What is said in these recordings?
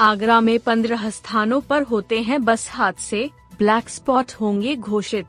आगरा में पंद्रह स्थानों पर होते हैं बस हादसे ब्लैक स्पॉट होंगे घोषित।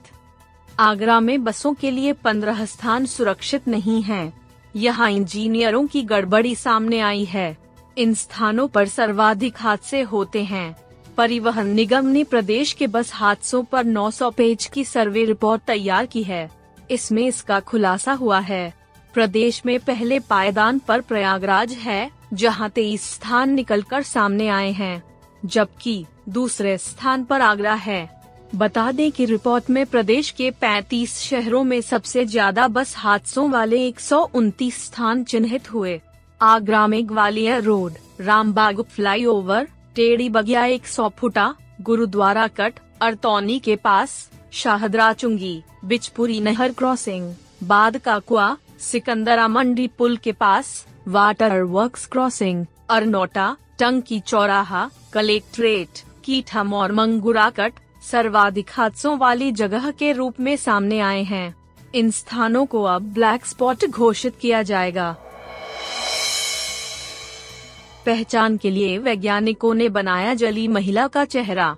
आगरा में बसों के लिए पंद्रह स्थान सुरक्षित नहीं हैं। यहाँ इंजीनियरों की गड़बड़ी सामने आई है। इन स्थानों पर सर्वाधिक हादसे होते हैं। परिवहन निगम ने प्रदेश के बस हादसों पर 900 पेज की सर्वे रिपोर्ट तैयार की है। इसमें इसका खुलासा हुआ है। प्रदेश में पहले पायदान पर प्रयागराज है जहाँ तेईस स्थान निकलकर सामने आए हैं, जबकि दूसरे स्थान पर आगरा है। बता दें कि रिपोर्ट में प्रदेश के 35 शहरों में सबसे ज़्यादा बस हादसों वाले एक स्थान चिन्हित हुए। आगरा में ग्वालियर रोड, रामबाग फ्लाईओवर, टेढ़ी बगिया एक सौ फुटा, गुरुद्वारा कट अरतौनी के पास शाहदरा चुंगी बिचपुरी नहर क्रॉसिंग बाद का कुआ सिकंदरा मंडी पुल के पास वाटर वर्क्स क्रॉसिंग अरनोटा टंकी चौराहा कलेक्ट्रेट कीठम और मंगुरा कट सर्वाधिक हादसों वाली जगह के रूप में सामने आए हैं। इन स्थानों को अब ब्लैक स्पॉट घोषित किया जाएगा। पहचान के लिए वैज्ञानिकों ने बनाया जली महिला का चेहरा।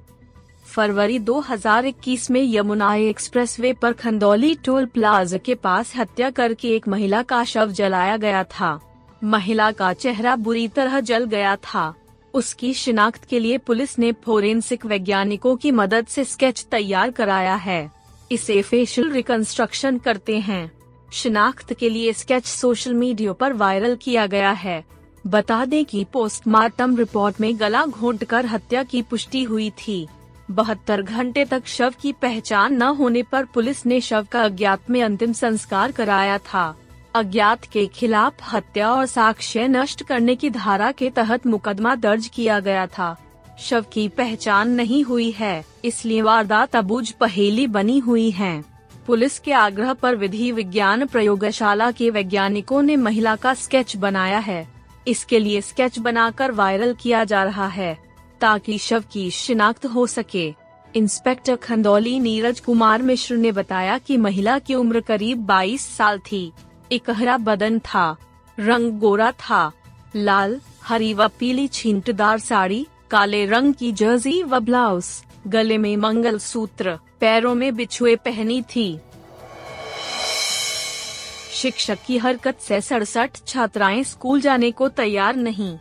फरवरी 2021 में यमुना एक्सप्रेसवे पर खंदौली टोल प्लाजा के पास हत्या करके एक महिला का शव जलाया गया था। महिला का चेहरा बुरी तरह जल गया था। उसकी शिनाख्त के लिए पुलिस ने फोरेंसिक वैज्ञानिकों की मदद से स्केच तैयार कराया है। इसे फेशियल रिकंस्ट्रक्शन करते हैं। शिनाख्त के लिए स्केच सोशल मीडिया पर वायरल किया गया है। बता दें कि पोस्टमार्टम रिपोर्ट में गला घोंटकर हत्या की पुष्टि हुई थी। बहत्तर घंटे तक शव की पहचान न होने पर पुलिस ने शव का अज्ञात में अंतिम संस्कार कराया था। अज्ञात के खिलाफ हत्या और साक्ष्य नष्ट करने की धारा के तहत मुकदमा दर्ज किया गया था। शव की पहचान नहीं हुई है, इसलिए वारदात अबूझ पहेली बनी हुई है। पुलिस के आग्रह पर विधि विज्ञान प्रयोगशाला के वैज्ञानिकों ने महिला का स्केच बनाया है। इसके लिए स्केच बनाकर वायरल किया जा रहा है, ताकि शव की शिनाख्त हो सके। इंस्पेक्टर खंडौली नीरज कुमार मिश्र ने बताया कि महिला की उम्र करीब 22 साल थी। इकहरा बदन था। रंग गोरा था। लाल, हरी व पीली छींटदार साड़ी, काले रंग की जर्सी व ब्लाउज, गले में मंगल सूत्र पैरों में बिछुए पहनी थी। शिक्षक की हरकत से सड़सठ छात्राएँ स्कूल जाने को तैयार नहीं।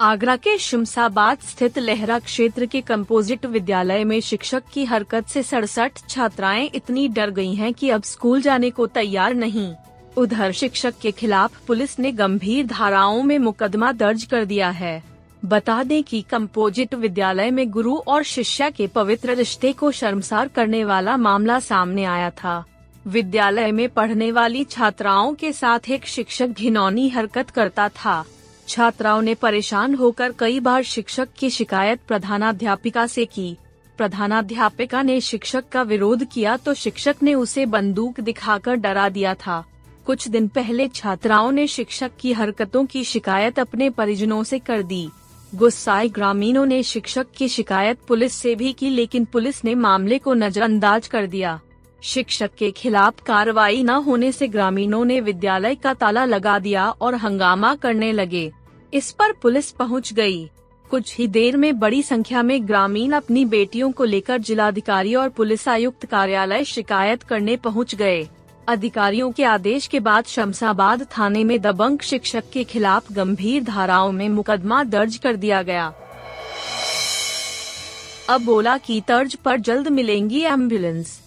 आगरा के शमशाबाद स्थित लहरा क्षेत्र के कंपोजिट विद्यालय में शिक्षक की हरकत से सड़सठ छात्राएँ इतनी डर गई हैं कि अब स्कूल जाने को तैयार नहीं। उधर शिक्षक के खिलाफ पुलिस ने गंभीर धाराओं में मुकदमा दर्ज कर दिया है। बता दें कि कंपोजिट विद्यालय में गुरु और शिष्या के पवित्र रिश्ते को शर्मसार करने वाला मामला सामने आया था। विद्यालय में पढ़ने वाली छात्राओं के साथ एक शिक्षक घिनौनी हरकत करता था। छात्राओं ने परेशान होकर कई बार शिक्षक की शिकायत प्रधानाध्यापिका से की। प्रधानाध्यापिका ने शिक्षक का विरोध किया तो शिक्षक ने उसे बंदूक दिखाकर डरा दिया था। कुछ दिन पहले छात्राओं ने शिक्षक की हरकतों की शिकायत अपने परिजनों से कर दी। गुस्साए ग्रामीणों ने शिक्षक की शिकायत पुलिस से भी की, लेकिन पुलिस ने मामले को नजरअंदाज कर दिया। शिक्षक के खिलाफ कार्रवाई न होने से ग्रामीणों ने विद्यालय का ताला लगा दिया और हंगामा करने लगे। इस पर पुलिस पहुँच गई। कुछ ही देर में बड़ी संख्या में ग्रामीण अपनी बेटियों को लेकर जिलाधिकारी और पुलिस आयुक्त कार्यालय शिकायत करने पहुँच गए। अधिकारियों के आदेश के बाद शमशाबाद थाने में दबंग शिक्षक के खिलाफ गंभीर धाराओं में मुकदमा दर्ज कर दिया गया। अब ओला की तर्ज पर जल्द मिलेंगी एंबुलेंस।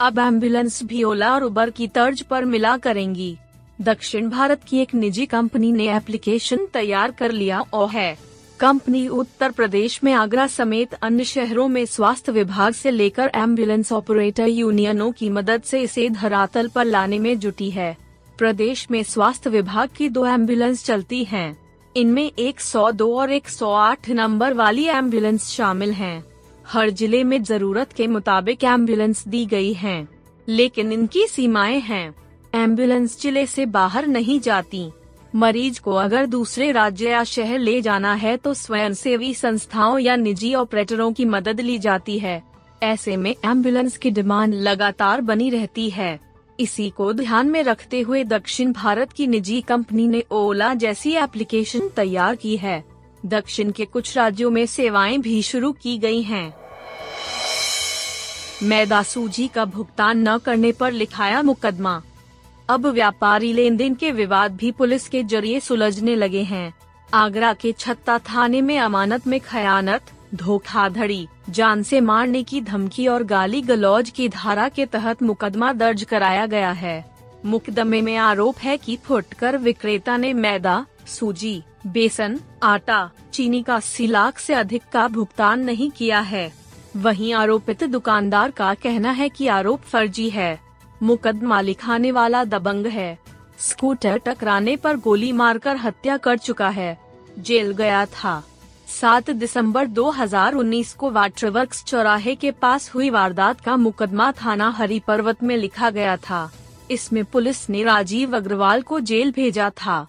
अब एंबुलेंस भी ओला और उबर की तर्ज पर मिला करेंगी। दक्षिण भारत की एक निजी कंपनी ने एप्लीकेशन तैयार कर लिया और है। कंपनी उत्तर प्रदेश में आगरा समेत अन्य शहरों में स्वास्थ्य विभाग से लेकर एंबुलेंस ऑपरेटर यूनियनों की मदद से इसे धरातल पर लाने में जुटी है प्रदेश में स्वास्थ्य विभाग की दो एंबुलेंस चलती हैं। इनमें 102 और 108 नंबर वाली एंबुलेंस शामिल हैं। हर ज़िले में ज़रूरत के मुताबिक एंबुलेंस दी गई हैं, लेकिन इनकी सीमाएँ हैं एंबुलेंस ज़िले से बाहर नहीं जाती मरीज़ को अगर दूसरे राज्य या शहर ले जाना है तो स्वयंसेवी संस्थाओं या निजी ऑपरेटरों की मदद ली जाती है। ऐसे में एंबुलेंस की डिमांड लगातार बनी रहती है। इसी को ध्यान में रखते हुए दक्षिण भारत की निजी कंपनी ने ओला जैसी एप्लीकेशन तैयार की है। दक्षिण के कुछ राज्यों में सेवाएँ भी शुरू की गई हैं। मैदा सूजी का भुगतान न करने पर लिखाया मुकदमा। अब व्यापारी लेन देन के विवाद भी पुलिस के ज़रिए सुलझने लगे हैं। आगरा के छत्ता थाने में अमानत में खयानत, धोखाधड़ी, जान से मारने की धमकी और गाली गलौज की धारा के तहत मुकदमा दर्ज कराया गया है। मुकदमे में आरोप है कि फुटकर विक्रेता ने मैदा, सूजी, बेसन, आटा, चीनी का अस्सी लाख से अधिक का भुगतान नहीं किया है। वहीं आरोपित दुकानदार का कहना है कि आरोप फर्जी है। मुकदमा लिखाने वाला दबंग है। स्कूटर टकराने पर गोली मारकर हत्या कर चुका है। जेल गया था। सात दिसंबर 2019 को वाटरवर्क्स चौराहे के पास हुई वारदात का मुकदमा थाना हरी पर्वत में लिखा गया था। इसमें पुलिस ने राजीव अग्रवाल को जेल भेजा था।